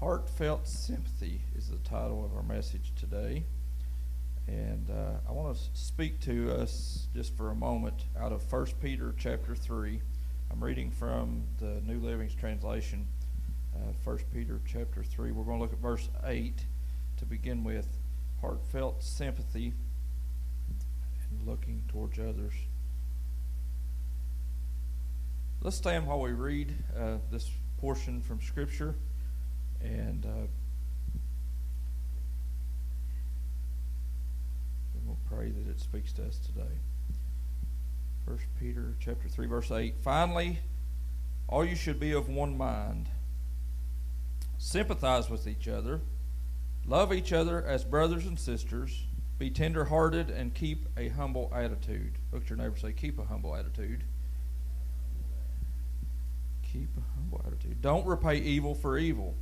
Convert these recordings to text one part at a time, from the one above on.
Heartfelt Sympathy is the title of our message today. And uh, I want to speak to us just for a moment out of 1 Peter chapter 3. I'm reading from the New Living's translation, uh, 1 Peter chapter 3. We're going to look at verse 8 to begin with. Heartfelt sympathy and looking towards others. Let's stand while we read uh, this portion from Scripture. And uh, we'll pray that it speaks to us today. First Peter chapter 3 verse 8. Finally, all you should be of one mind. Sympathize with each other. Love each other as brothers and sisters. Be tender-hearted and keep a humble attitude. Look at your neighbor say, keep a humble attitude. Keep a humble attitude. Don't repay evil for evil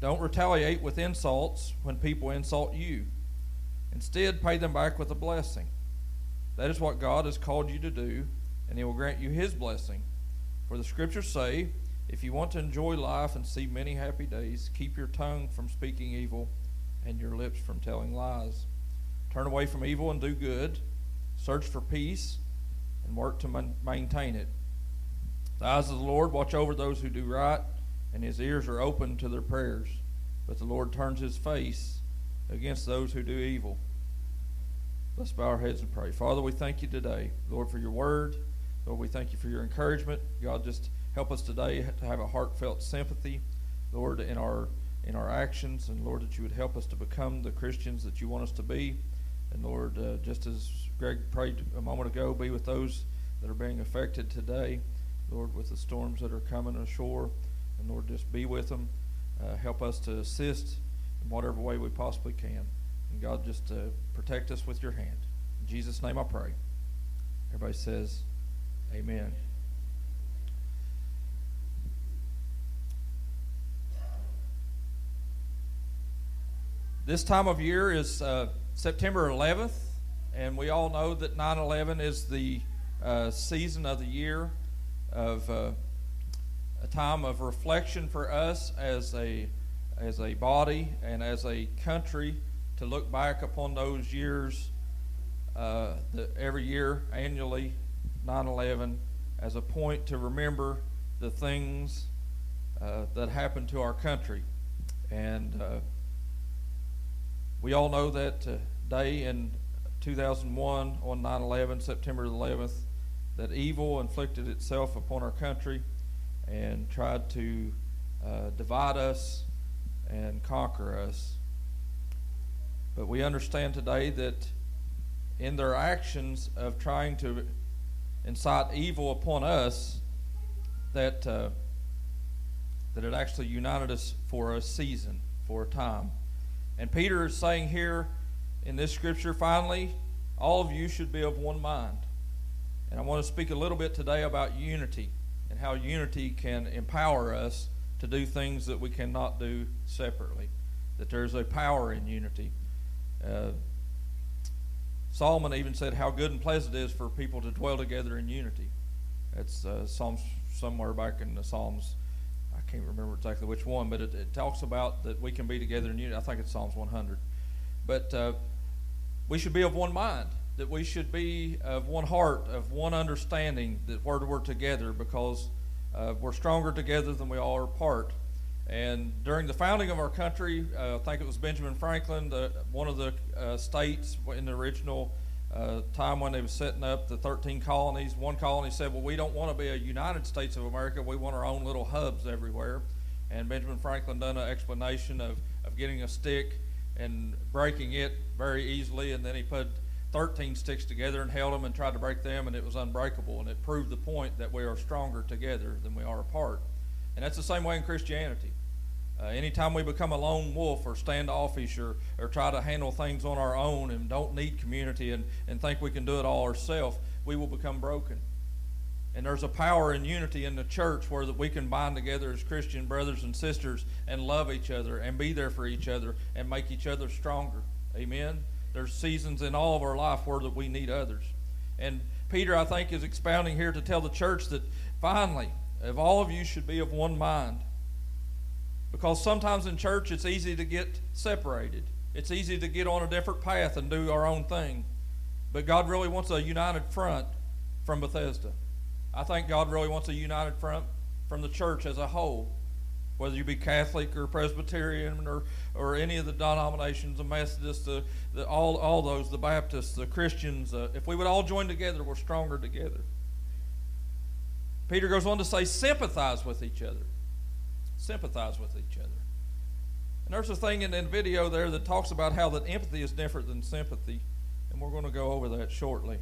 don't retaliate with insults when people insult you. Instead, pay them back with a blessing. That is what God has called you to do, and He will grant you His blessing. For the Scriptures say, if you want to enjoy life and see many happy days, keep your tongue from speaking evil and your lips from telling lies. Turn away from evil and do good. Search for peace and work to maintain it. The eyes of the Lord watch over those who do right and his ears are open to their prayers. But the Lord turns his face against those who do evil. Let's bow our heads and pray. Father, we thank you today, Lord, for your word. Lord, we thank you for your encouragement. God, just help us today to have a heartfelt sympathy, Lord, in our in our actions, and Lord, that you would help us to become the Christians that you want us to be. And Lord, uh, just as Greg prayed a moment ago, be with those that are being affected today, Lord, with the storms that are coming ashore. And Lord, just be with them. Uh, help us to assist in whatever way we possibly can. And God, just uh, protect us with your hand. In Jesus' name I pray. Everybody says, Amen. This time of year is uh, September 11th, and we all know that 9 11 is the uh, season of the year of uh, a time of reflection for us as a as a body and as a country to look back upon those years uh, the, every year annually 9-11 as a point to remember the things uh, that happened to our country. And uh, we all know that day in 2001 on 9-11 september 11th that evil inflicted itself upon our country and tried to uh, divide us and conquer us. But we understand today that in their actions of trying to incite evil upon us, that uh, that it actually united us for a season, for a time. And Peter is saying here in this scripture, finally, all of you should be of one mind. And I want to speak a little bit today about unity how unity can empower us to do things that we cannot do separately. That there's a power in unity. Uh, Solomon even said how good and pleasant it is for people to dwell together in unity. That's uh, Psalms somewhere back in the Psalms. I can't remember exactly which one, but it, it, talks about that we can be together in unity. I think it's Psalms 100. But uh, we should be of one mind that we should be of one heart, of one understanding, that we're, we're together because uh, we're stronger together than we are apart. And during the founding of our country, uh, I think it was Benjamin Franklin, the, one of the uh, states in the original uh, time when they were setting up the 13 colonies, one colony said, Well, we don't want to be a United States of America. We want our own little hubs everywhere. And Benjamin Franklin done an explanation of, of getting a stick and breaking it very easily, and then he put 13 sticks together and held them and tried to break them, and it was unbreakable. And it proved the point that we are stronger together than we are apart. And that's the same way in Christianity. Uh, anytime we become a lone wolf or standoffish or, or try to handle things on our own and don't need community and, and think we can do it all ourselves, we will become broken. And there's a power in unity in the church where that we can bind together as Christian brothers and sisters and love each other and be there for each other and make each other stronger. Amen. There's seasons in all of our life where that we need others. And Peter, I think, is expounding here to tell the church that finally, if all of you should be of one mind, Because sometimes in church it's easy to get separated. It's easy to get on a different path and do our own thing. But God really wants a united front from Bethesda. I think God really wants a united front from the church as a whole. Whether you be Catholic or Presbyterian or, or any of the denominations, the Methodists, the, the, all, all those, the Baptists, the Christians, uh, if we would all join together, we're stronger together. Peter goes on to say, sympathize with each other. Sympathize with each other. And there's a thing in the video there that talks about how that empathy is different than sympathy, and we're going to go over that shortly.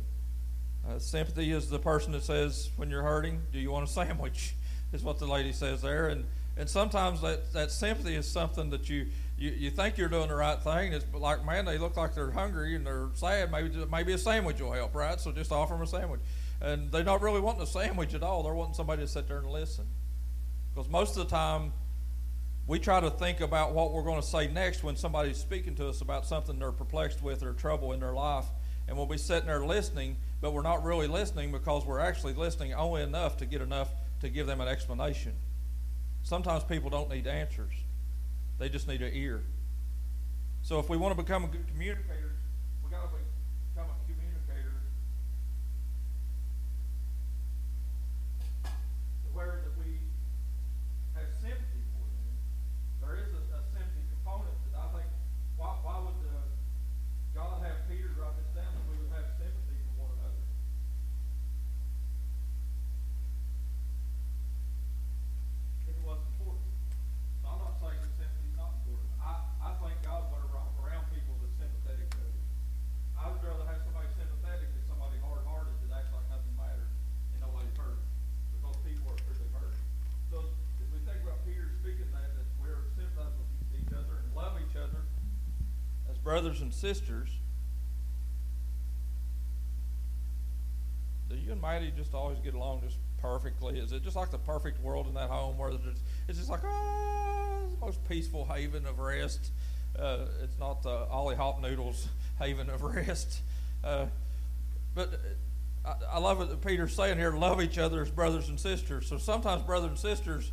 Uh, sympathy is the person that says, when you're hurting, do you want a sandwich? Is what the lady says there. And, and sometimes that, that sympathy is something that you, you, you think you're doing the right thing. It's like, man, they look like they're hungry and they're sad. Maybe, maybe a sandwich will help, right? So just offer them a sandwich. And they're not really wanting a sandwich at all. They're wanting somebody to sit there and listen. Because most of the time, we try to think about what we're going to say next when somebody's speaking to us about something they're perplexed with or trouble in their life. And we'll be sitting there listening, but we're not really listening because we're actually listening only enough to get enough to give them an explanation. Sometimes people don't need answers, they just need an ear. So if we want to become a good communicator, we got to become a communicator where that we have sympathy for them. There is a, a sympathy component that I think. Why, why would uh, God have Peter write this down if we would have sympathy for one another? If it wasn't important. So I'm not saying that sympathy is not important. I, I thank God when I'm around people that's sympathetic to me. I would rather have somebody sympathetic than somebody hard-hearted that acts like nothing matters and nobody's hurt. Because people are truly hurting. So if we think about Peter speaking that, that we're sympathizing with each other and love each other as brothers and sisters, do you and Maddie just always get along just perfectly? Is it just like the perfect world in that home where it's, just like, oh, the most peaceful haven of rest? Uh, it's not the Ollie Hop Noodles haven of rest. Uh, but I, I love what Peter's saying here love each other as brothers and sisters. So sometimes brothers and sisters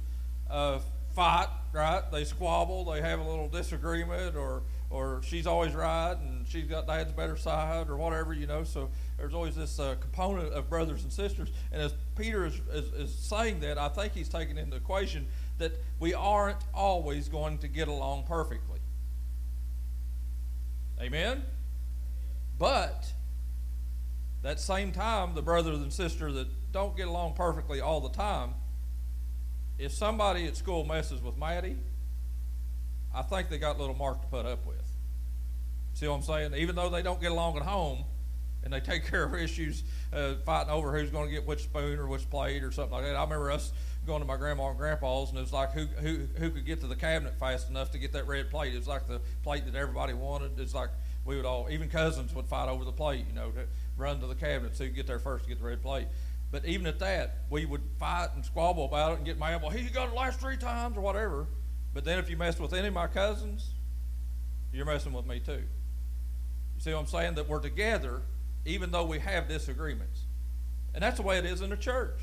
uh, fight, right? They squabble, they have a little disagreement, or, or she's always right and she's got dad's better side, or whatever, you know. So there's always this uh, component of brothers and sisters. And as Peter is, is, is saying that, I think he's taking into equation that we aren't always going to get along perfectly. Amen? But that same time, the brothers and sisters that don't get along perfectly all the time, if somebody at school messes with Maddie, I think they got a little mark to put up with. See what I'm saying? Even though they don't get along at home, and they take care of issues, uh, fighting over who's going to get which spoon or which plate or something like that. I remember us going to my grandma and grandpa's, and it was like who who who could get to the cabinet fast enough to get that red plate. It was like the plate that everybody wanted. It's like we would all, even cousins would fight over the plate, you know, to run to the cabinet so you get there first to get the red plate. But even at that, we would fight and squabble about it and get mad. Well, he got it last three times or whatever. But then if you mess with any of my cousins, you're messing with me too. See what I'm saying? That we're together even though we have disagreements. And that's the way it is in the church.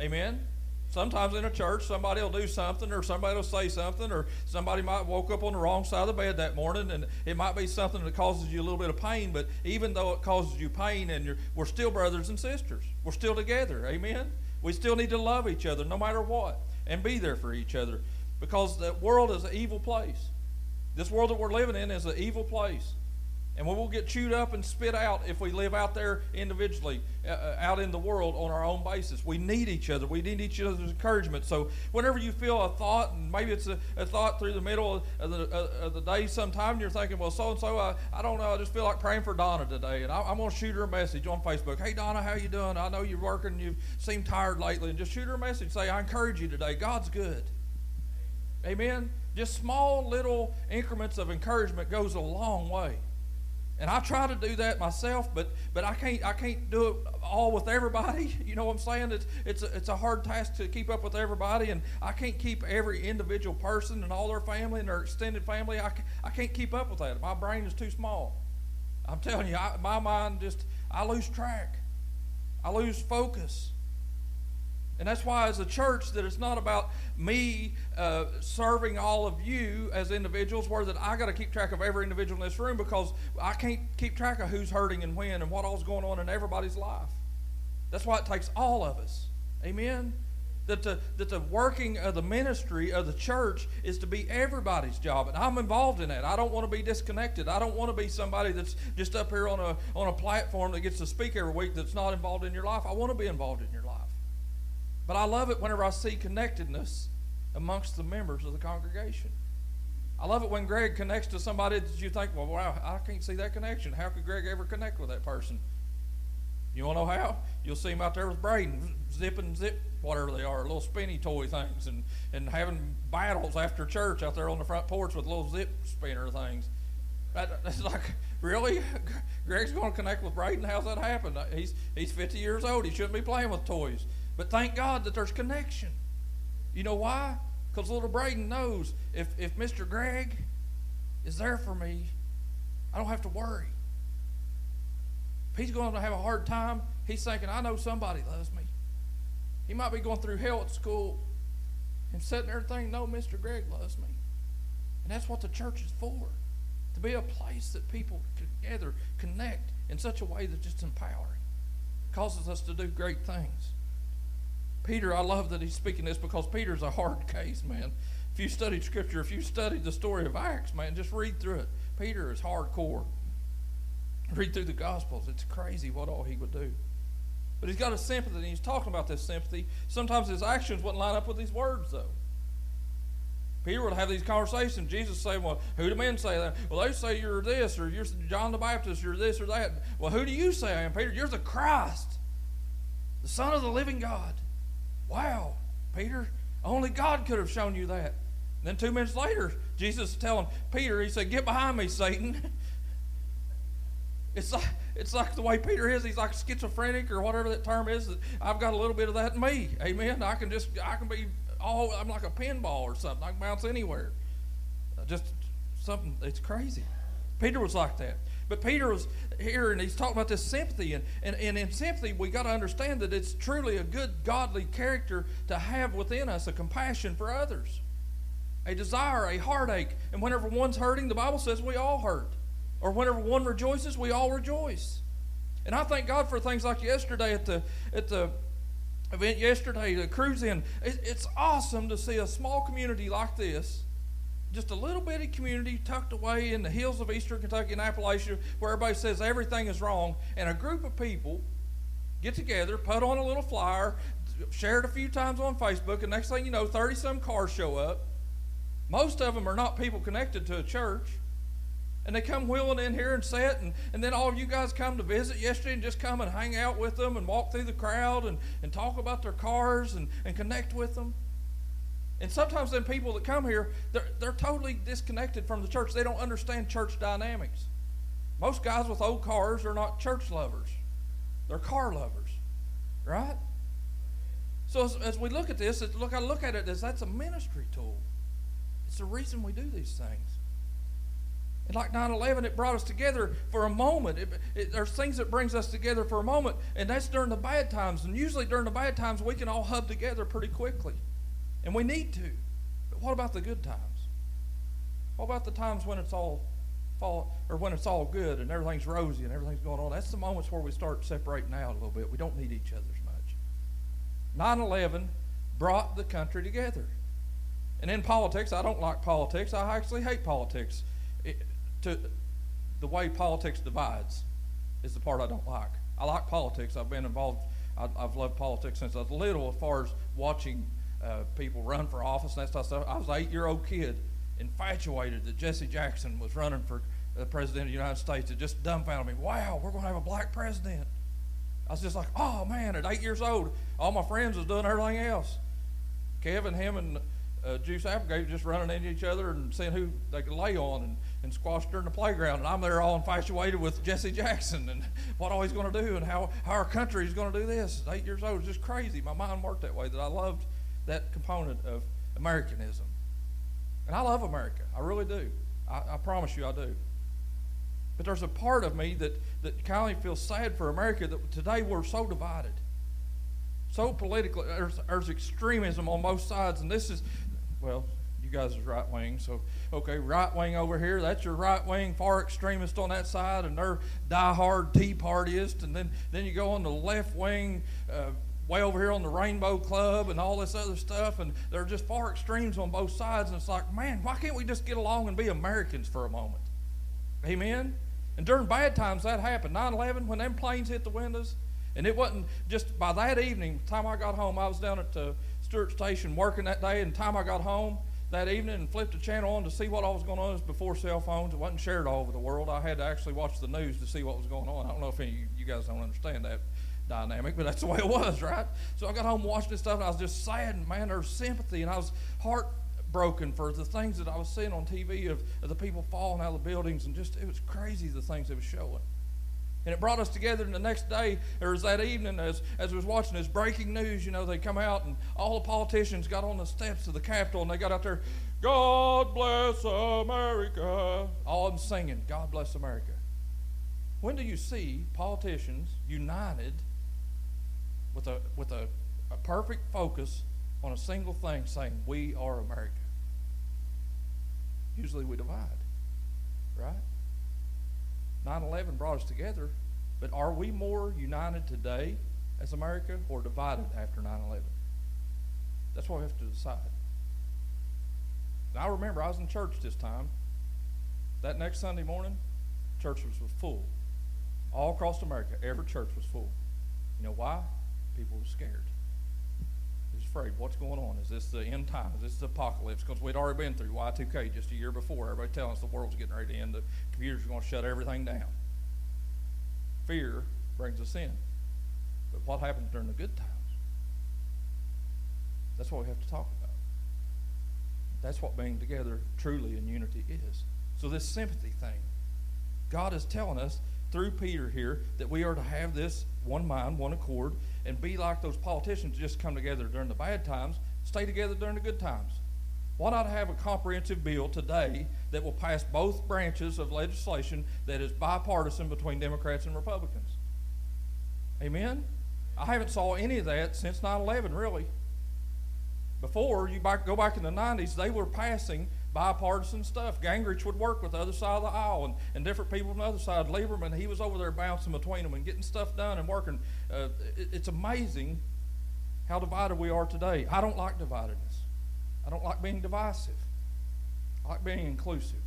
Amen? Sometimes in a church, somebody will do something, or somebody will say something, or somebody might woke up on the wrong side of the bed that morning, and it might be something that causes you a little bit of pain. But even though it causes you pain, and we're still brothers and sisters, we're still together. Amen. We still need to love each other no matter what, and be there for each other, because the world is an evil place. This world that we're living in is an evil place. And we will get chewed up and spit out if we live out there individually, uh, uh, out in the world on our own basis. We need each other. We need each other's encouragement. So whenever you feel a thought, and maybe it's a, a thought through the middle of the, of the day sometime, you're thinking, well, so and so, I don't know, I just feel like praying for Donna today, and I, am going to shoot her a message on Facebook. Hey, Donna, how you doing? I know you're working. You seem tired lately, and just shoot her a message. Say, I encourage you today. God's good. Amen. Just small little increments of encouragement goes a long way. And I try to do that myself, but but I can't I can't do it all with everybody. You know what I'm saying? It's it's a, it's a hard task to keep up with everybody, and I can't keep every individual person and all their family and their extended family. I, I can't keep up with that. My brain is too small. I'm telling you, I, my mind just I lose track. I lose focus. And that's why, as a church, that it's not about me uh, serving all of you as individuals, where that I got to keep track of every individual in this room because I can't keep track of who's hurting and when and what all's going on in everybody's life. That's why it takes all of us. Amen. That the, that the working of the ministry of the church is to be everybody's job. And I'm involved in that. I don't want to be disconnected. I don't want to be somebody that's just up here on a, on a platform that gets to speak every week that's not involved in your life. I want to be involved in your life. But I love it whenever I see connectedness amongst the members of the congregation. I love it when Greg connects to somebody that you think, well, wow, I can't see that connection. How could Greg ever connect with that person? You want to know how? You'll see him out there with Braden, zipping zip, whatever they are, little spinny toy things, and, and having battles after church out there on the front porch with little zip spinner things. That, that's like, really? Greg's going to connect with Braden? How's that happen? He's, he's 50 years old. He shouldn't be playing with toys. But thank God that there's connection. You know why? Because little Braden knows if, if Mr. Greg is there for me, I don't have to worry. If he's going to have a hard time, he's thinking, I know somebody loves me. He might be going through hell at school and sitting there thinking, no, Mr. Greg loves me. And that's what the church is for. To be a place that people together connect in such a way that's just empowering. Causes us to do great things. Peter, I love that he's speaking this because Peter's a hard case, man. If you studied Scripture, if you studied the story of Acts, man, just read through it. Peter is hardcore. Read through the Gospels. It's crazy what all he would do. But he's got a sympathy, and he's talking about this sympathy. Sometimes his actions wouldn't line up with his words, though. Peter would have these conversations. Jesus say, Well, who do men say that? Well, they say you're this, or you're John the Baptist, you're this or that. Well, who do you say I am, Peter? You're the Christ, the Son of the living God. Wow, Peter, only God could have shown you that. And then two minutes later, Jesus is telling Peter, he said, Get behind me, Satan. it's like it's like the way Peter is. He's like schizophrenic or whatever that term is. I've got a little bit of that in me. Amen. I can just I can be all I'm like a pinball or something. I can bounce anywhere. Just something. It's crazy. Peter was like that. But Peter was here and he's talking about this sympathy. And, and, and in sympathy, we got to understand that it's truly a good, godly character to have within us a compassion for others, a desire, a heartache. And whenever one's hurting, the Bible says we all hurt. Or whenever one rejoices, we all rejoice. And I thank God for things like yesterday at the, at the event yesterday, the cruise in. it's awesome to see a small community like this just a little bitty community tucked away in the hills of eastern Kentucky and Appalachia where everybody says everything is wrong, and a group of people get together, put on a little flyer, share it a few times on Facebook, and next thing you know, 30 some cars show up. Most of them are not people connected to a church. And they come wheeling in here and sit, and, and then all of you guys come to visit yesterday and just come and hang out with them and walk through the crowd and, and talk about their cars and, and connect with them. And sometimes then people that come here, they're, they're totally disconnected from the church. They don't understand church dynamics. Most guys with old cars are not church lovers. They're car lovers, right? So as, as we look at this, look, I look at it as that's a ministry tool. It's the reason we do these things. And like 9-11, it brought us together for a moment. It, it, there's things that brings us together for a moment, and that's during the bad times. And usually during the bad times, we can all hub together pretty quickly. And we need to. But what about the good times? What about the times when it's all fall or when it's all good and everything's rosy and everything's going on? That's the moments where we start separating out a little bit. We don't need each other as much. 9/11 brought the country together. And in politics, I don't like politics. I actually hate politics. It, to the way politics divides is the part I don't like. I like politics. I've been involved. I, I've loved politics since I was little, as far as watching uh, people run for office and that stuff. I was an eight year old kid, infatuated that Jesse Jackson was running for the president of the United States. It just dumbfounded me. Wow, we're going to have a black president. I was just like, oh man, at eight years old, all my friends was doing everything else. Kevin, him, and uh, Juice Applegate just running into each other and seeing who they could lay on and, and squash during the playground. And I'm there all infatuated with Jesse Jackson and what all he's going to do and how, how our country is going to do this. At eight years old, was just crazy. My mind worked that way that I loved that component of Americanism. And I love America. I really do. I, I promise you I do. But there's a part of me that, that kind of feels sad for America that today we're so divided. so politically, There's, there's extremism on both sides, and this is, well, you guys are right wing, so okay, right wing over here. That's your right wing, far extremist on that side, and they're diehard Tea Partyist, and then then you go on the left wing. Uh, way over here on the Rainbow Club and all this other stuff, and there are just far extremes on both sides. And it's like, man, why can't we just get along and be Americans for a moment? Amen? And during bad times, that happened. 9 11, when them planes hit the windows, and it wasn't just by that evening, the time I got home, I was down at the Stewart Station working that day, and the time I got home that evening and flipped the channel on to see what all was going on. It was before cell phones. It wasn't shared all over the world. I had to actually watch the news to see what was going on. I don't know if any you guys don't understand that dynamic, but that's the way it was, right? So I got home watching this stuff, and I was just sad, and man, there's sympathy, and I was heartbroken for the things that I was seeing on TV of, of the people falling out of the buildings, and just it was crazy the things it were showing. And it brought us together. And the next day, or was that evening, as, as I was watching this breaking news, you know, they come out and all the politicians got on the steps of the Capitol and they got out there, God bless America. All of them singing, God bless America. When do you see politicians united with a, with a, a perfect focus on a single thing saying, We are America. Usually we divide, right? 9 11 brought us together, but are we more united today as America or divided after 9 11? That's what we have to decide. Now I remember I was in church this time. That next Sunday morning, church was full. All across America, every church was full. You know why? People were scared. They was afraid. What's going on? Is this the end times? Is this the apocalypse? Because we'd already been through Y2K just a year before. Everybody telling us the world's getting ready to end. The computers are going to shut everything down. Fear brings us in. But what happens during the good times? That's what we have to talk about. That's what being together truly in unity is. So, this sympathy thing, God is telling us through Peter here that we are to have this one mind, one accord, and be like those politicians just come together during the bad times, stay together during the good times. Why not have a comprehensive bill today that will pass both branches of legislation that is bipartisan between Democrats and Republicans? Amen? I haven't saw any of that since 9/11, really. Before you back, go back in the 90s, they were passing bipartisan stuff. Gingrich would work with the other side of the aisle and, and different people on the other side. Lieberman, he was over there bouncing between them and getting stuff done and working. Uh, it, it's amazing how divided we are today. I don't like dividedness. I don't like being divisive. I like being inclusive.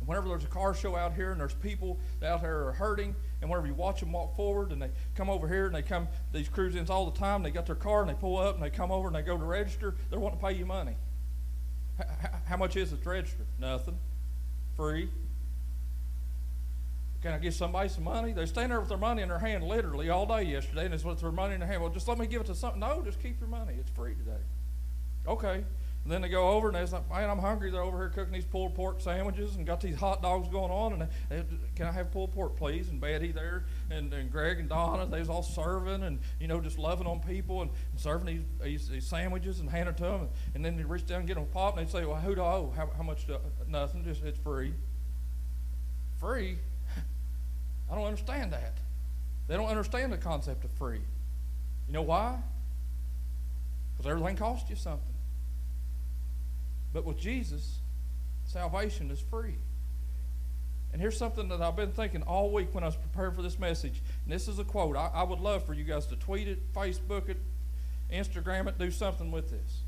And whenever there's a car show out here and there's people out there are hurting, and whenever you watch them walk forward and they come over here and they come, these cruise ins all the time, they got their car and they pull up and they come over and they go to register, they're wanting to pay you money. How much is it to register? Nothing. Free. Can I give somebody some money? They stand there with their money in their hand literally all day yesterday, and it's with their money in their hand. Well, just let me give it to something. No, just keep your money. It's free today. Okay. And then they go over and they're like, man, I'm hungry. They're over here cooking these pulled pork sandwiches and got these hot dogs going on. And they, they, can I have pulled pork, please? And Betty there and, and Greg and Donna, they was all serving and, you know, just loving on people and, and serving these, these, these, sandwiches and handing to them. And, and then they reach down and get them a pop and they say, well, who do I owe? How, how much? Do, nothing. Just It's free. Free? I don't understand that. They don't understand the concept of free. You know why? Because everything costs you something. But with Jesus, salvation is free. And here's something that I've been thinking all week when I was preparing for this message. And this is a quote. I, I would love for you guys to tweet it, Facebook it, Instagram it, do something with this.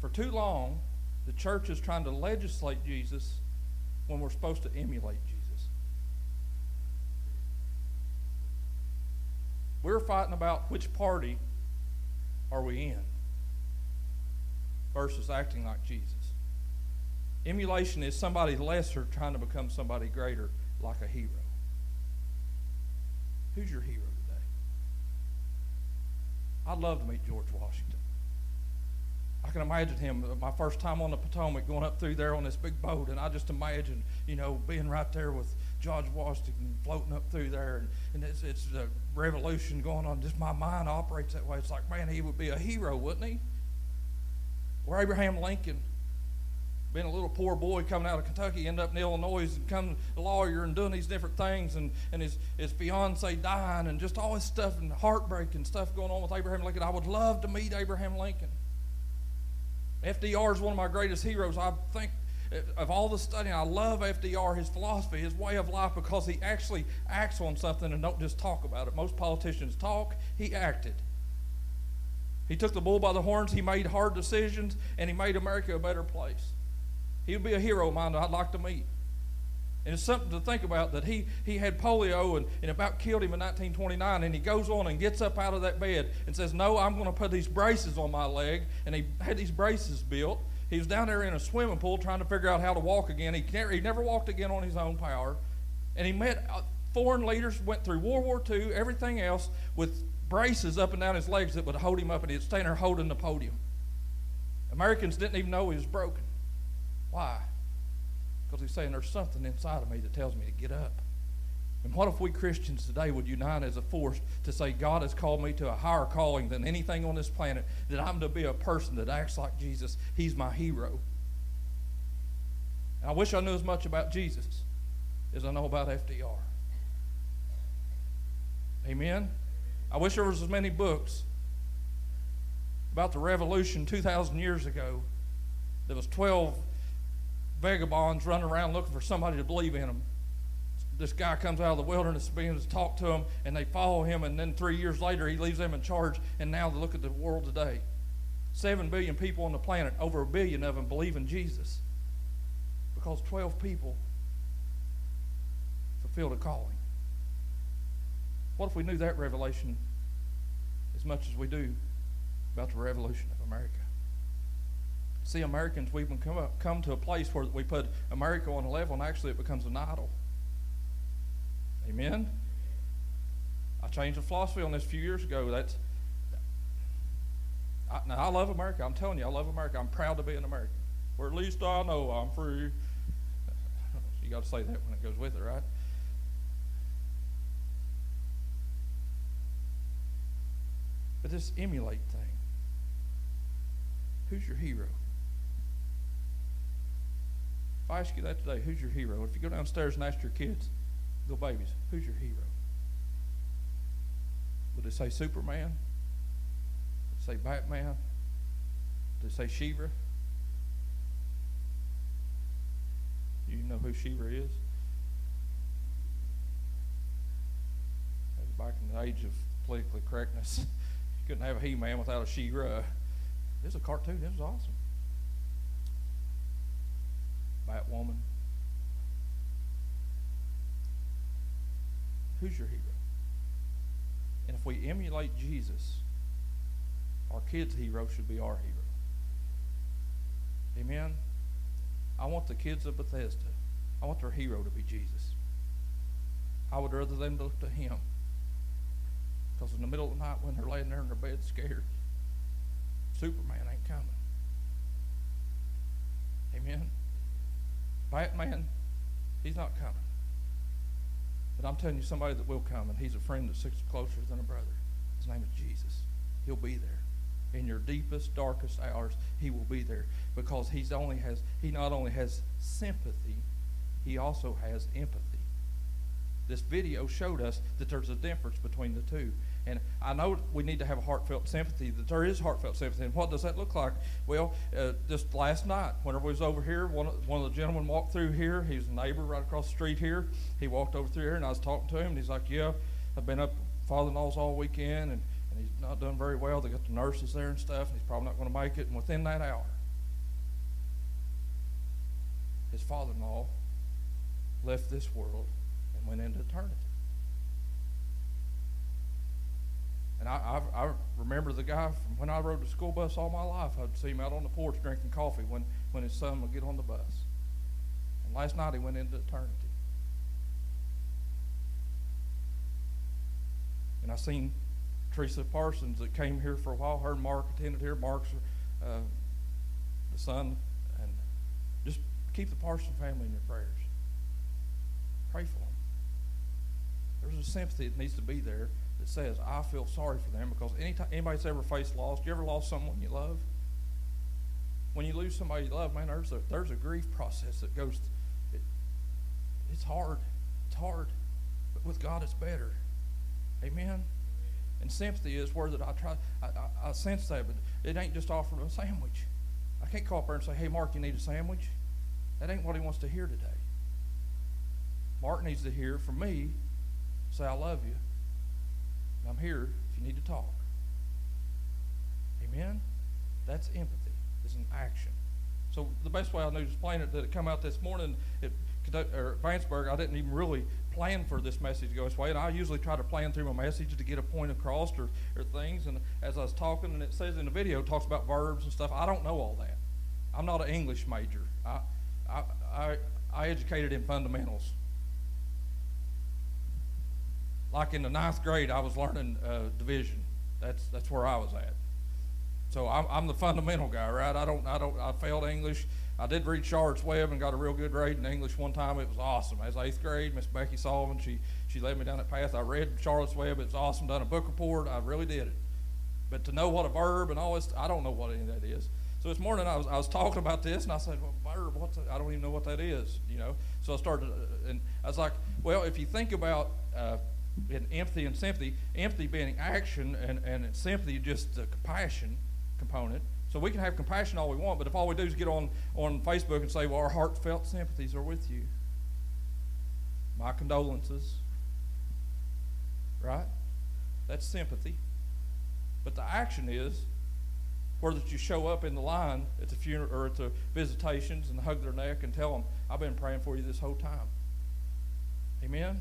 For too long, the church is trying to legislate Jesus when we're supposed to emulate Jesus. We're fighting about which party are we in versus acting like Jesus. Emulation is somebody lesser trying to become somebody greater, like a hero. Who's your hero today? I'd love to meet George Washington. I can imagine him uh, my first time on the Potomac going up through there on this big boat, and I just imagine, you know, being right there with George Washington floating up through there, and, and it's, it's a revolution going on. Just my mind operates that way. It's like, man, he would be a hero, wouldn't he? Or Abraham Lincoln. being a little poor boy coming out of Kentucky, end up in Illinois, and become a lawyer and doing these different things, and, and his, his fiance dying, and just all this stuff and heartbreak and stuff going on with Abraham Lincoln. I would love to meet Abraham Lincoln. FDR is one of my greatest heroes. I think eh, of all the studying, I love FDR, his philosophy, his way of life, because he actually acts on something and don't just talk about it. Most politicians talk, he acted. He took the bull by the horns, he made hard decisions, and he made America a better place. He would be a hero of mine that I'd like to meet. And it's something to think about that he, he had polio and, and about killed him in 1929. And he goes on and gets up out of that bed and says, No, I'm going to put these braces on my leg. And he had these braces built. He was down there in a swimming pool trying to figure out how to walk again. He, he never walked again on his own power. And he met uh, foreign leaders, went through World War II, everything else, with braces up and down his legs that would hold him up, and he'd stand there holding the podium. Americans didn't even know he was broken. Why? Because he's saying there's something inside of me that tells me to get up. And what if we Christians today would unite as a force to say, God has called me to a higher calling than anything on this planet, that I'm to be a person that acts like Jesus? He's my hero. And I wish I knew as much about Jesus as I know about FDR. Amen? I wish there was as many books about the revolution 2,000 years ago. There was 12 vagabonds running around looking for somebody to believe in them. This guy comes out of the wilderness, begins to talk to them, and they follow him. And then three years later, he leaves them in charge. And now look at the world today. Seven billion people on the planet, over a billion of them believe in Jesus because 12 people fulfilled a calling. What if we knew that revelation as much as we do about the revolution of America? See, Americans, we've come, up, come to a place where we put America on a level, and actually it becomes an idol. Amen? I changed the philosophy on this a few years ago. That's I, now I love America. I'm telling you, I love America. I'm proud to be an American. Or at least I know I'm free. you got to say that when it goes with it, right? But this emulate thing. Who's your hero? If I ask you that today, who's your hero? If you go downstairs and ask your kids, little babies, who's your hero? Would they say Superman? Would they say Batman? Would they say She-Ra? You know who She-Ra is? That was back in the age of politically correctness. couldn't have a He-Man without a She-Ra. This is a cartoon. This is awesome. Batwoman. Who's your hero? And if we emulate Jesus, our kids' hero should be our hero. Amen? I want the kids of Bethesda, I want their hero to be Jesus. I would rather them look to him. Because in the middle of the night when they're laying there in their bed scared, Superman ain't coming. Amen? Batman, he's not coming. But I'm telling you somebody that will come, and he's a friend that sticks closer than a brother. His name is Jesus. He'll be there. In your deepest, darkest hours, he will be there. Because he's only has he not only has sympathy, he also has empathy. This video showed us that there's a difference between the two. And I know we need to have a heartfelt sympathy, that there is heartfelt sympathy. And what does that look like? Well, uh, just last night, whenever we was over here, one of, one of the gentlemen walked through here. He was a neighbor right across the street here. He walked over through here, and I was talking to him, and he's like, yeah, I've been up father-in-law's all weekend, and, and he's not done very well. They got the nurses there and stuff, and he's probably not going to make it. And within that hour, his father-in-law left this world and went into eternity. And I, I, I, remember the guy from when I rode the school bus all my life. I'd see him out on the porch drinking coffee when, when his son would get on the bus. And last night he went into eternity. And I seen Teresa Parsons that came here for a while. Her and Mark attended here. Mark's uh, the son. And just keep the Parsons family in your prayers. Pray for them. There's a sympathy that needs to be there says, I feel sorry for them because anytime anybody's ever faced loss, you ever lost someone you love? When you lose somebody you love, man, there's a, there's a grief process that goes, it, it's hard. It's hard. But with God, it's better. Amen? And sympathy is where that I try, I, I, I sense that, but it ain't just offering a sandwich. I can't call up there and say, hey, Mark, you need a sandwich. That ain't what he wants to hear today. Mark needs to hear from me, say, I love you. I'm here if you need to talk. Amen? That's empathy. It's an action. So the best way I knew to explain it that it come out this morning at or Vanceburg, I didn't even really plan for this message to go this way. And I usually try to plan through my message to get a point across or, or things. And as I was talking, and it says in the video, it talks about verbs and stuff. I don't know all that. I'm not an English major. I, I, I, I educated in fundamentals. Like in the ninth grade, I was learning uh, division. That's, that's where I was at. So I'm, I'm the fundamental guy, right? I don't, I don't, I failed English. I did read Charlotte's Web and got a real good grade in English one time. It was awesome. As eighth grade, Miss Becky Sullivan, she she led me down that path. I read Charlotte's Web. It was awesome. Done a book report. I really did it. But to know what a verb and all this, I don't know what any of that is. So this morning I was I was talking about this and I said, well, verb, what's that? I don't even know what that is, you know. So I started uh, and I was like, well, if you think about uh, in empathy and sympathy, empathy being action and and sympathy just the compassion component so we can have compassion all we want, but if all we do is get on, on Facebook and say, well, our heartfelt sympathies are with you, my condolences, right? That's sympathy. But the action is whether you show up in the line at the funeral or at the visitations and hug their neck and tell them, I've been praying for you this whole time. Amen?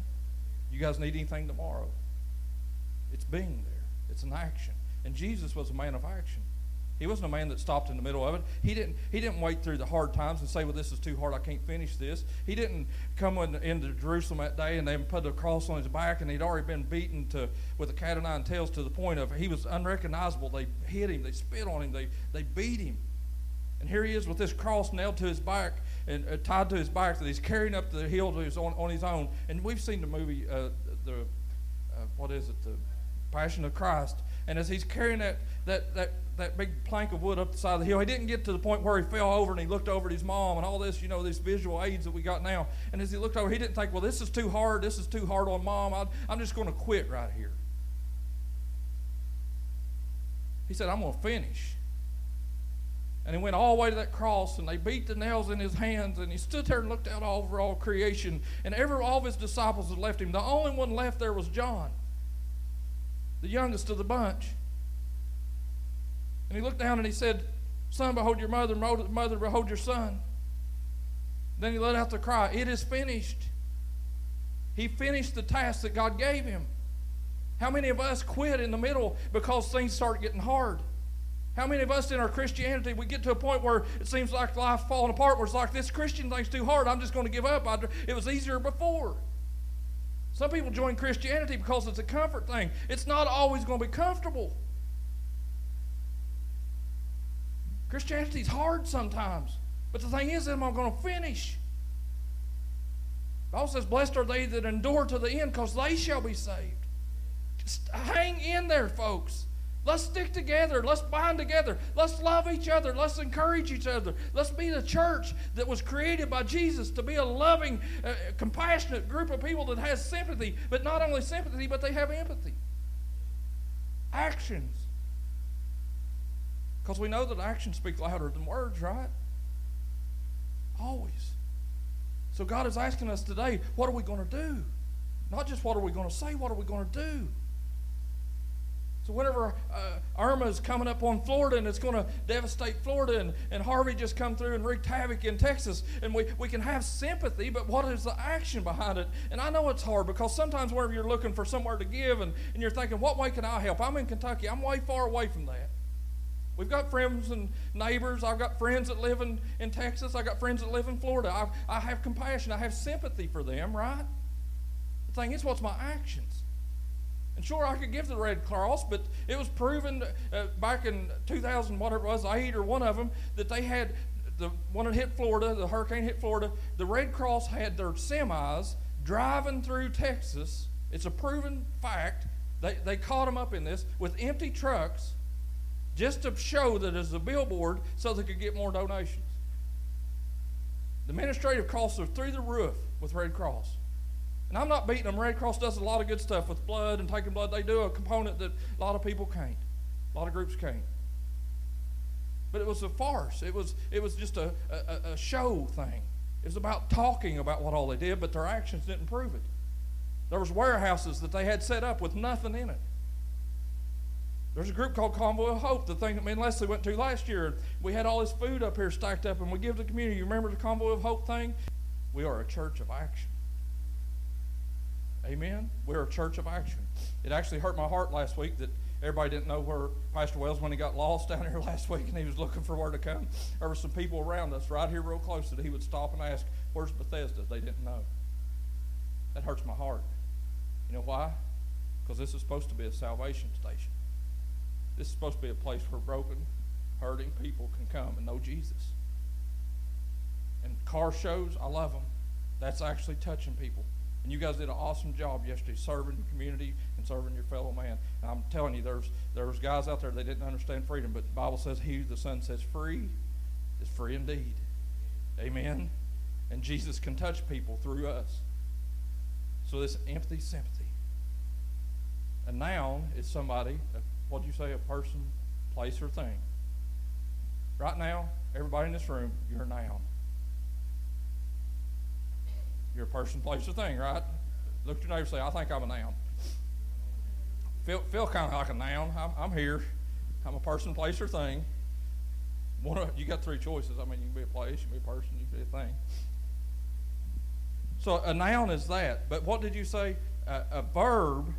You guys need anything tomorrow? It's being there. It's an action. And Jesus was a man of action. He wasn't a man that stopped in the middle of it. He didn't, he didn't wait through the hard times and say, well, this is too hard. I can't finish this. He didn't come in, into Jerusalem that day and they put a cross on his back and he'd already been beaten to, with a cat o' nine tails to the point of he was unrecognizable. They hit him. They spit on him. They, they beat him. And here he is with this cross nailed to his back and uh, tied to his back that he's carrying up the hill to his, on, on his own. And we've seen the movie, uh, the uh, what is it, the Passion of Christ. And as he's carrying that, that, that that big plank of wood up the side of the hill. He didn't get to the point where he fell over and he looked over at his mom and all this, you know, these visual aids that we got now. And as he looked over, he didn't think, well, this is too hard. This is too hard on mom. I, I'm just going to quit right here. He said, I'm going to finish. And he went all the way to that cross, and they beat the nails in his hands, and he stood there and looked out over all creation. And every all of his disciples had left him. The only one left there was John, the youngest of the bunch. And he looked down and he said, Son, behold your mother, mother, behold your son. Then he let out the cry, It is finished. He finished the task that God gave him. How many of us quit in the middle because things start getting hard? How many of us in our Christianity, we get to a point where it seems like life falling apart, where it's like, this Christian thing's too hard, I'm just going to give up. I, it was easier before. Some people join Christianity because it's a comfort thing. It's not always going to be comfortable. Christianity's hard sometimes. But the thing is, am I going to finish? Bible says, Blessed are they that endure to the end, because they shall be saved. Just hang in there, folks. Let's stick together. Let's bind together. Let's love each other. Let's encourage each other. Let's be the church that was created by Jesus to be a loving, uh, compassionate group of people that has sympathy, but not only sympathy, but they have empathy. Actions. Because we know that actions speak louder than words, right? Always. So God is asking us today, what are we going to do? Not just what are we going to say, what are we going to do? So whenever uh, Irma is coming up on Florida and it's going to devastate Florida and, and Harvey just come through and wreaked havoc in Texas and we, we can have sympathy, but what is the action behind it? And I know it's hard because sometimes whenever you're looking for somewhere to give and, and you're thinking, what way can I help? I'm in Kentucky. I'm way far away from that. We've got friends and neighbors. I've got friends that live in, in Texas. I've got friends that live in Florida. I, I have compassion. I have sympathy for them, right? The thing is, what's my actions? And sure, I could give the Red Cross, but it was proven uh, back in 2000, whatever it was, eight or one of them, that they had the one that hit Florida, the hurricane hit Florida. The Red Cross had their semis driving through Texas. It's a proven fact. They, they caught them up in this with empty trucks just to show that as a billboard so they could get more donations. The administrative costs are through the roof with Red Cross. And I'm not beating them. Red Cross does a lot of good stuff with blood and taking blood. They do a component that a lot of people can't. A lot of groups can't. But it was a farce. It was, it was just a, a, a show thing. It was about talking about what all they did, but their actions didn't prove it. There was warehouses that they had set up with nothing in it. There's a group called Convoy of Hope, the thing that me and Leslie went to last year. We had all this food up here stacked up, and we give to the community. You remember the Convoy of Hope thing? We are a church of action. Amen? We're a church of action. It actually hurt my heart last week that everybody didn't know where Pastor Wells, when he got lost down here last week and he was looking for where to come, there were some people around us right here real close that he would stop and ask, Where's Bethesda? They didn't know. That hurts my heart. You know why? Because this is supposed to be a salvation station. This is supposed to be a place where broken, hurting people can come and know Jesus. And car shows, I love them. That's actually touching people. And you guys did an awesome job yesterday serving the community and serving your fellow man. And I'm telling you, there's there's guys out there that didn't understand freedom, but the Bible says he the Son sets free is free indeed. Amen. And Jesus can touch people through us. So this empathy sympathy. A noun is somebody, what do you say, a person, place, or thing. Right now, everybody in this room, you're a noun. You're a person, place, or thing, right? Look at your neighbor and say, I think I'm a noun. Feel, feel kind of like a noun. I'm, I'm here. I'm a person, place, or thing. One of, you got three choices. I mean, you can be a place, you can be a person, you can be a thing. So a noun is that. But what did you say? A, a verb,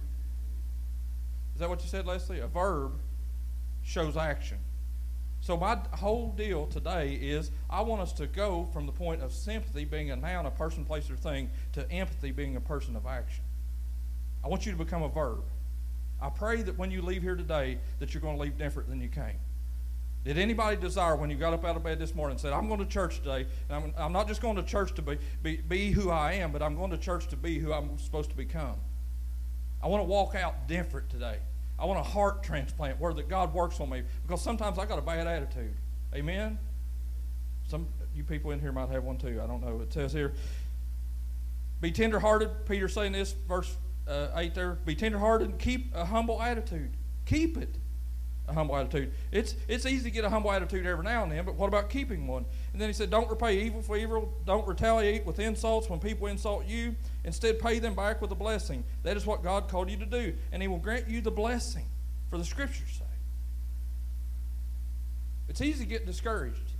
is that what you said, Leslie? A verb shows action. So my whole deal today is I want us to go from the point of sympathy being a noun, a person, place, or thing, to empathy being a person of action. I want you to become a verb. I pray that when you leave here today that you're going to leave different than you came. Did anybody desire when you got up out of bed this morning and said, I'm going to church today, and I'm, I'm not just going to church to be, be, be who I am, but I'm going to church to be who I'm supposed to become? I want to walk out different today. I want a heart transplant where that God works on me because sometimes I got a bad attitude. Amen. Some you people in here might have one too. I don't know. It says here, "Be tenderhearted." Peter saying this, verse uh, eight there. Be tenderhearted and keep a humble attitude. Keep it a humble attitude. It's, it's easy to get a humble attitude every now and then, but what about keeping one? And then he said, Don't repay evil for evil. Don't retaliate with insults when people insult you. Instead, pay them back with a blessing. That is what God called you to do. And he will grant you the blessing for the scripture's sake. It's easy to get discouraged.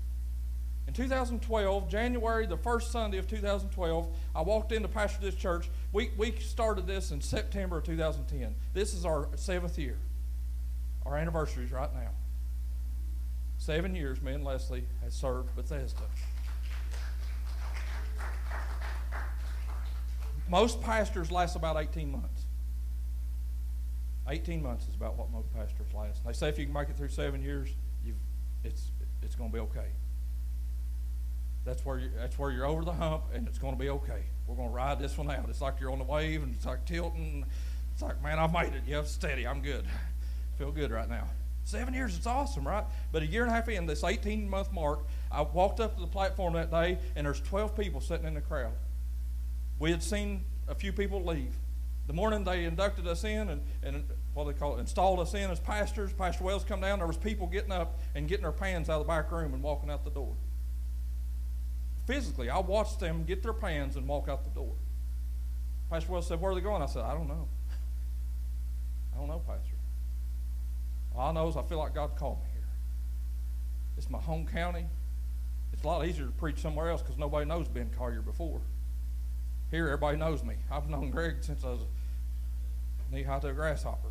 In 2012, January, the first Sunday of 2012, I walked in to pastor this church. We, we started this in September of 2010. This is our seventh year. Our anniversary is right now. Seven years, me and Leslie have served Bethesda. Most pastors last about 18 months. 18 months is about what most pastors last. They say if you can make it through seven years, it's, it's going to be okay. That's where, you, that's where you're over the hump and it's going to be okay. We're going to ride this one out. It's like you're on the wave and it's like tilting. It's like, man, I've made it. Yeah, steady. I'm good. Feel good right now. Seven years, it's awesome, right? But a year and a half in, this 18 month mark, I walked up to the platform that day, and there's 12 people sitting in the crowd. We had seen a few people leave. The morning they inducted us in and, and what they call it, installed us in as pastors. Pastor Wells come down. There was people getting up and getting their pans out of the back room and walking out the door. Physically, I watched them get their pans and walk out the door. Pastor Wells said, "Where are they going?" I said, "I don't know. I don't know, Pastor." All I know is I feel like God called me here. It's my home county. It's a lot easier to preach somewhere else because nobody knows Ben Collier before. Here, everybody knows me. I've known Greg since I was knee high to a grasshopper.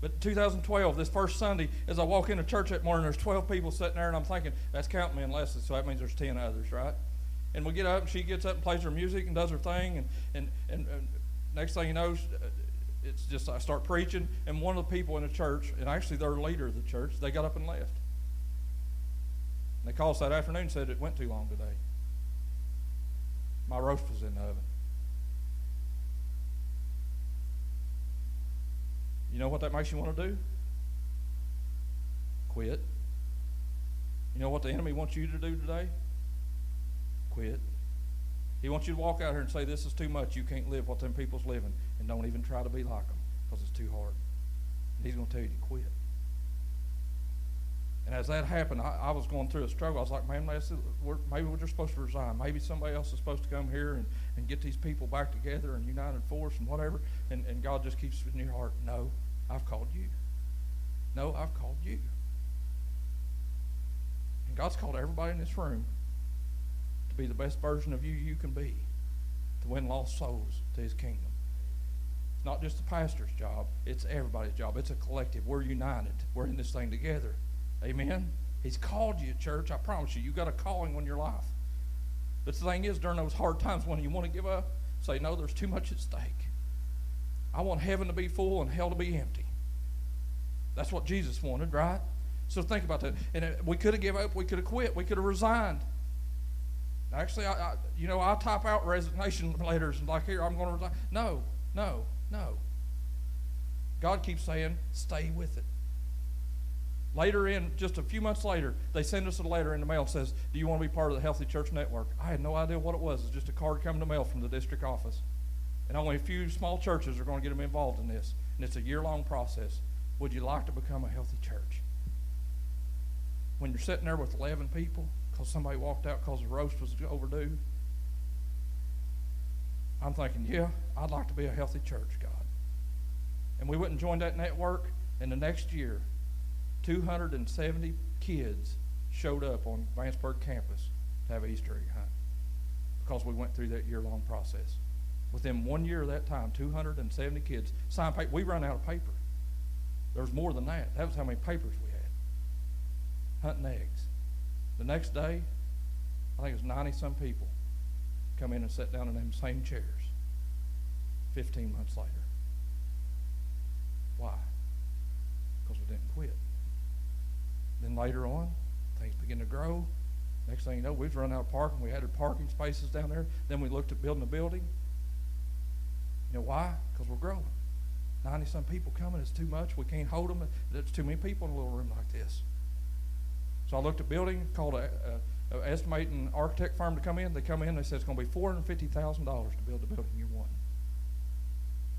But 2012, this first Sunday, as I walk into church that morning, there's 12 people sitting there, and I'm thinking, that's counting me and Leslie, so that means there's 10 others, right? And we get up, and she gets up and plays her music and does her thing, and, and, and, and next thing you know, it's just I start preaching, and one of the people in the church, and actually their leader of the church, they got up and left. And they called us that afternoon and said it went too long today. My roast was in the oven. You know what that makes you want to do? Quit. You know what the enemy wants you to do today? Quit. He wants you to walk out here and say, This is too much. You can't live what them people's living. And don't even try to be like them because it's too hard. And he's going to tell you to quit. And as that happened, I, I, was going through a struggle. I was like, man, we're, maybe we're just supposed to resign. Maybe somebody else is supposed to come here and, and get these people back together and united force and whatever. And, and God just keeps in your heart, no, I've called you. No, I've called you. And God's called everybody in this room to be the best version of you you can be, to win lost souls to his kingdom. It's not just the pastor's job, it's everybody's job. It's a collective. We're united. We're in this thing together. Amen? He's called you, church. I promise you, you've got a calling on your life. But the thing is, during those hard times when you want to give up, say, no, there's too much at stake. I want heaven to be full and hell to be empty. That's what Jesus wanted, right? So think about that. And uh, we could have given up. We could have quit. We could have resigned. Actually, I, I, you know, I type out resignation letters and like here, I'm going to resign. No, no, no. God keeps saying, stay with it. Later in, just a few months later, they send us a letter in the mail says, Do you want to be part of the Healthy Church Network? I had no idea what it was. It's just a card coming to mail from the district office. And only a few small churches are going to get them involved in this. And it's a year long process. Would you like to become a healthy church? When you're sitting there with 11 people because somebody walked out because the roast was overdue, I'm thinking, yeah, I'd like to be a healthy church, God. And we went and joined that network, and the next year, 270 kids showed up on Vanceburg campus to have an Easter egg hunt because we went through that year long process. Within one year of that time, 270 kids signed paper. We run out of paper. There was more than that. That was how many papers we had. Hunting eggs. The next day, I think it was 90 some people come in and sat down in them same chairs 15 months later. Why? Because we didn't quit. Then later on, things begin to grow. Next thing you know, we've run out of parking. We added parking spaces down there. Then we looked at building a building. You know why? Because we're growing. 90 some people coming. It's too much. We can't hold them. There's too many people in a little room like this. So I looked at a building, called a, a, a estimating architect firm to come in. They come in. They said it's going to be $450,000 to build the building you want.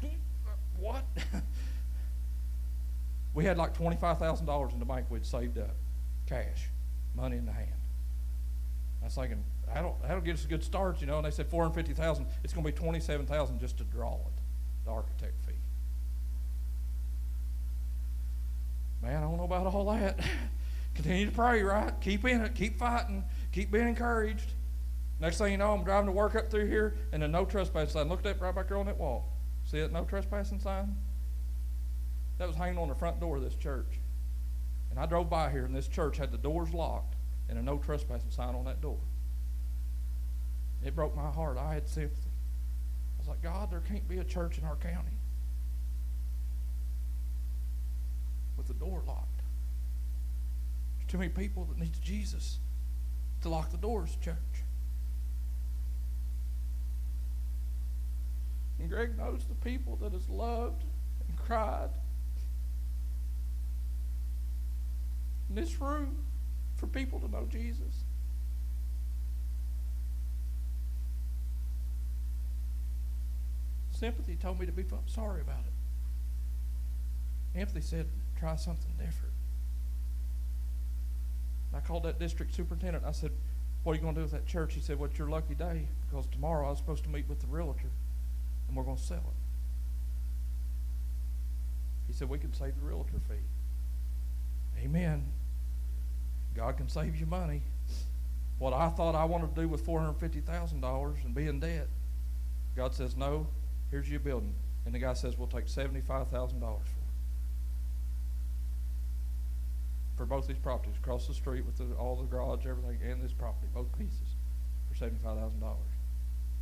Uh, what? We had like $25,000 in the bank we'd saved up, cash, money in the hand. I was thinking, that'll, that'll get us a good start, you know. And they said 450000 It's going to be 27000 just to draw it, the architect fee. Man, I don't know about all that. Continue to pray, right? Keep in it. Keep fighting. Keep being encouraged. Next thing you know, I'm driving to work up through here, and the no trespassing sign. Look at that right back there on that wall. See that no trespassing sign? that was hanging on the front door of this church. And I drove by here, and this church had the doors locked and a no trespassing sign on that door. It broke my heart. I had sympathy. I was like, God, there can't be a church in our county with the door locked. Too many people that need Jesus to lock the doors, church. And Greg knows the people that has loved and cried in this room for people to know Jesus. Sympathy told me to be sorry about it. Empathy said, try something different. I called that district superintendent. I said, What are you going to do with that church? He said, Well, it's your lucky day because tomorrow I was supposed to meet with the realtor and we're going to sell it. He said, We can save the realtor fee. Amen. God can save you money. What I thought I wanted to do with $450,000 and be in debt, God says, no, here's your building. And the guy says, we'll take $75,000 for it. For both these properties, across the street with the, all the garage, everything, and this property, both pieces, for $75,000.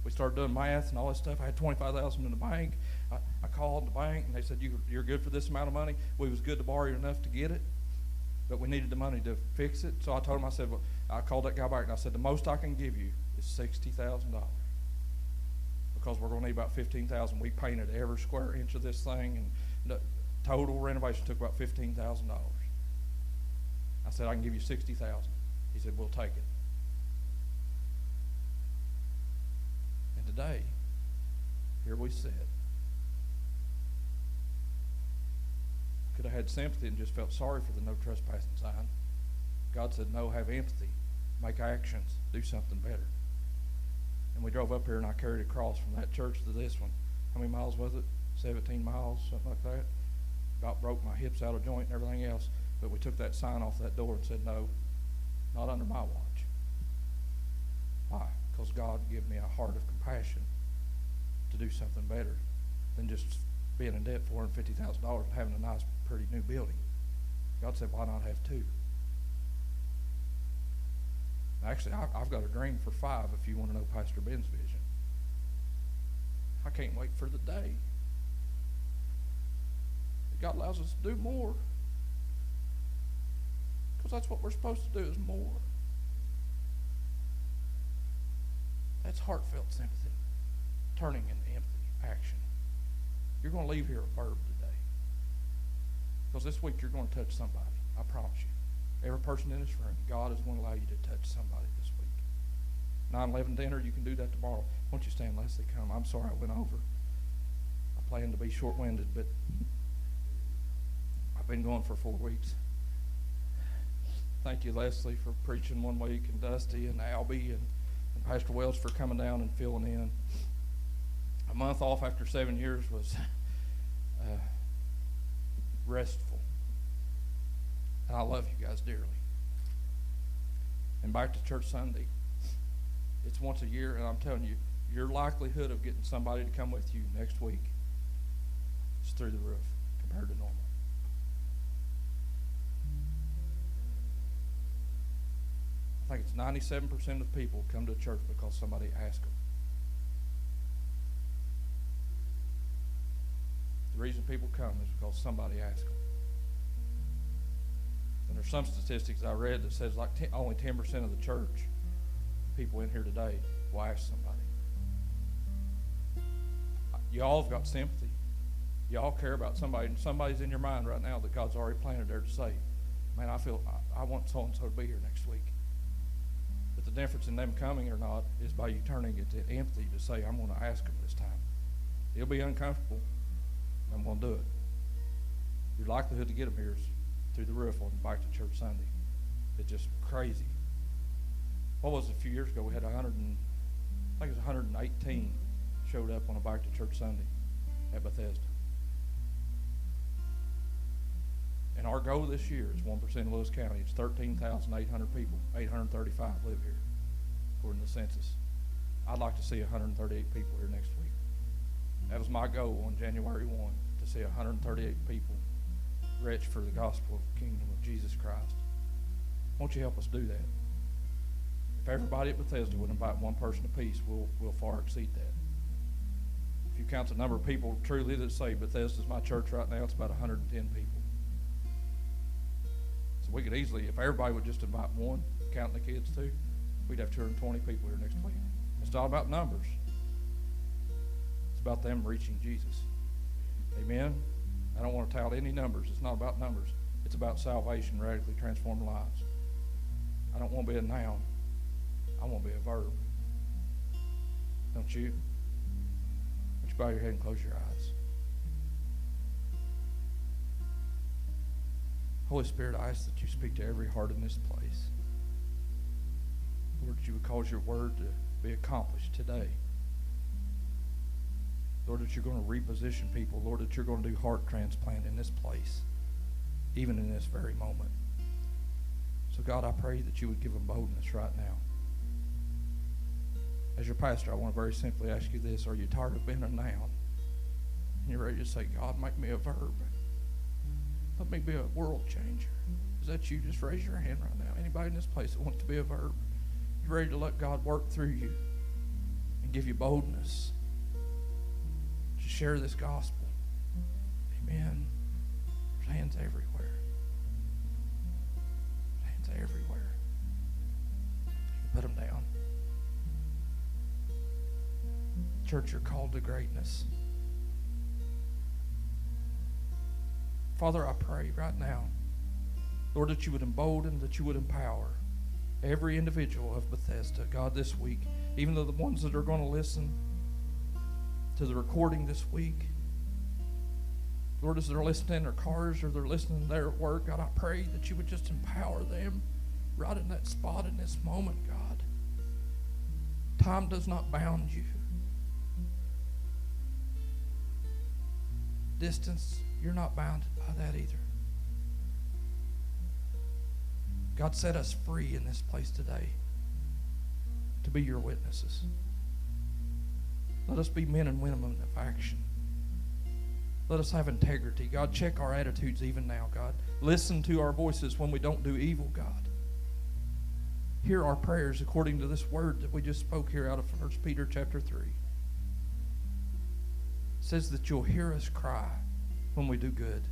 We started doing math and all this stuff. I had 25000 in the bank. I, I called the bank, and they said, you, you're good for this amount of money. We was good to borrow enough to get it but we needed the money to fix it. So I told him, I said, well, I called that guy back and I said, the most I can give you is $60,000 because we're going to need about 15000 We painted every square inch of this thing, and the total renovation took about $15,000. I said, I can give you 60000 He said, We'll take it. And today, here we sit. Could have had sympathy and just felt sorry for the no trespassing sign. God said, No, have empathy. Make actions. Do something better. And we drove up here and I carried a cross from that church to this one. How many miles was it? 17 miles, something like that. About broke my hips out of joint and everything else. But we took that sign off that door and said, No, not under my watch. Why? Because God gave me a heart of compassion to do something better than just being in debt $450,000 and having a nice, pretty new building. God said, Why not have two? Actually, I, have got a dream for five if you want to know Pastor Ben's vision. I can't wait for the day God allows us to do more. Because that's what we're supposed to do is more. That's heartfelt sympathy, turning into empathy, action. You're going to leave here a verb today. Because this week you're going to touch somebody. I promise you. Every person in this room, God is going to allow you to touch somebody this week. 9-11 dinner, you can do that tomorrow. Won't you stand, Leslie? Come. I'm sorry I went over. I planned to be short-winded, but I've been going for four weeks. Thank you, Leslie, for preaching one week, and Dusty and Albie and, and Pastor Wells for coming down and filling in. A month off after seven years was uh, restful. And I love you guys dearly. And back to church Sunday. It's once a year, and I'm telling you, your likelihood of getting somebody to come with you next week is through the roof compared to normal. Think it's 97% of people come to church because somebody asked them. The reason people come is because somebody asked them. And there's some statistics I read that says like ten, only 10% of the church people in here today will ask somebody. Y'all have got sympathy. Y'all care about somebody, and somebody's in your mind right now that God's already planted there to say, man, I feel I, I want so and so to be here next week. The difference in them coming or not is by you turning it to empathy to say, I'm going to ask them this time. It'll be uncomfortable. I'm going to do it. Your likelihood to get them here is through the roof on Back to Church Sunday. It's just crazy. What was it, a few years ago? We had 100 and, I think it was 118 showed up on a Back to Church Sunday at Bethesda. And our goal this year is 1% of Lewis County. It's 13,800 people. 835 live here, according to the census. I'd like to see 138 people here next week. That was my goal on January 1, to see 138 people rich for the gospel of the kingdom of Jesus Christ. Won't you help us do that? If everybody at Bethesda would invite one person apiece, we'll, we'll far exceed that. If you count the number of people truly that say Bethesda's my church right now, it's about 110 people. So we could easily, if everybody would just invite one, counting the kids too, we'd have 220 people here next week. It's not about numbers. It's about them reaching Jesus. Amen. I don't want to tout any numbers. It's not about numbers. It's about salvation, radically transformed lives. I don't want to be a noun. I want to be a verb. Don't you? Would you bow your head and close your eyes? Holy Spirit, I ask that you speak to every heart in this place. Lord, that you would cause your word to be accomplished today. Lord, that you're going to reposition people. Lord, that you're going to do heart transplant in this place, even in this very moment. So, God, I pray that you would give them boldness right now. As your pastor, I want to very simply ask you this Are you tired of being a noun? And you're ready to say, God, make me a verb. Let me be a world changer. Is that you? Just raise your hand right now. Anybody in this place that wants to be a verb? You're ready to let God work through you and give you boldness to share this gospel. Amen. Hands everywhere. Hands everywhere. put them down. Church, you're called to greatness. Father, I pray right now Lord, that you would embolden, that you would empower every individual of Bethesda, God, this week, even though the ones that are going to listen to the recording this week, Lord, as they're listening in their cars or they're listening there at work, God, I pray that you would just empower them right in that spot in this moment, God. Time does not bound you. Distance, you're not bounded by that either. God set us free in this place today to be your witnesses. Let us be men and women of action. Let us have integrity. God, check our attitudes even now, God. Listen to our voices when we don't do evil, God. Hear our prayers according to this word that we just spoke here out of 1 Peter chapter 3. It says that you'll hear us cry when we do good.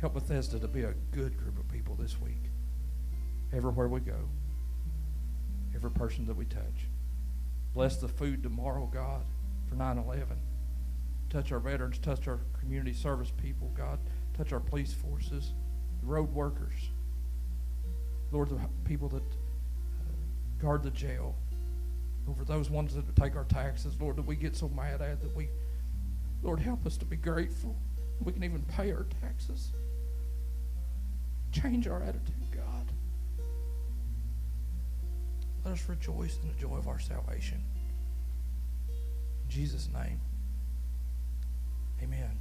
Help Bethesda to be a good group of people this week. Everywhere we go. Every person that we touch. Bless the food tomorrow, God, for 9 11. Touch our veterans, touch our community service people, God. Touch our police forces, the road workers. Lord, the people that uh, guard the jail. Over those ones that take our taxes, Lord, that we get so mad at that we, Lord, help us to be grateful. We can even pay our taxes. Change our attitude, Let us rejoice in the joy of our salvation. In Jesus' name, amen.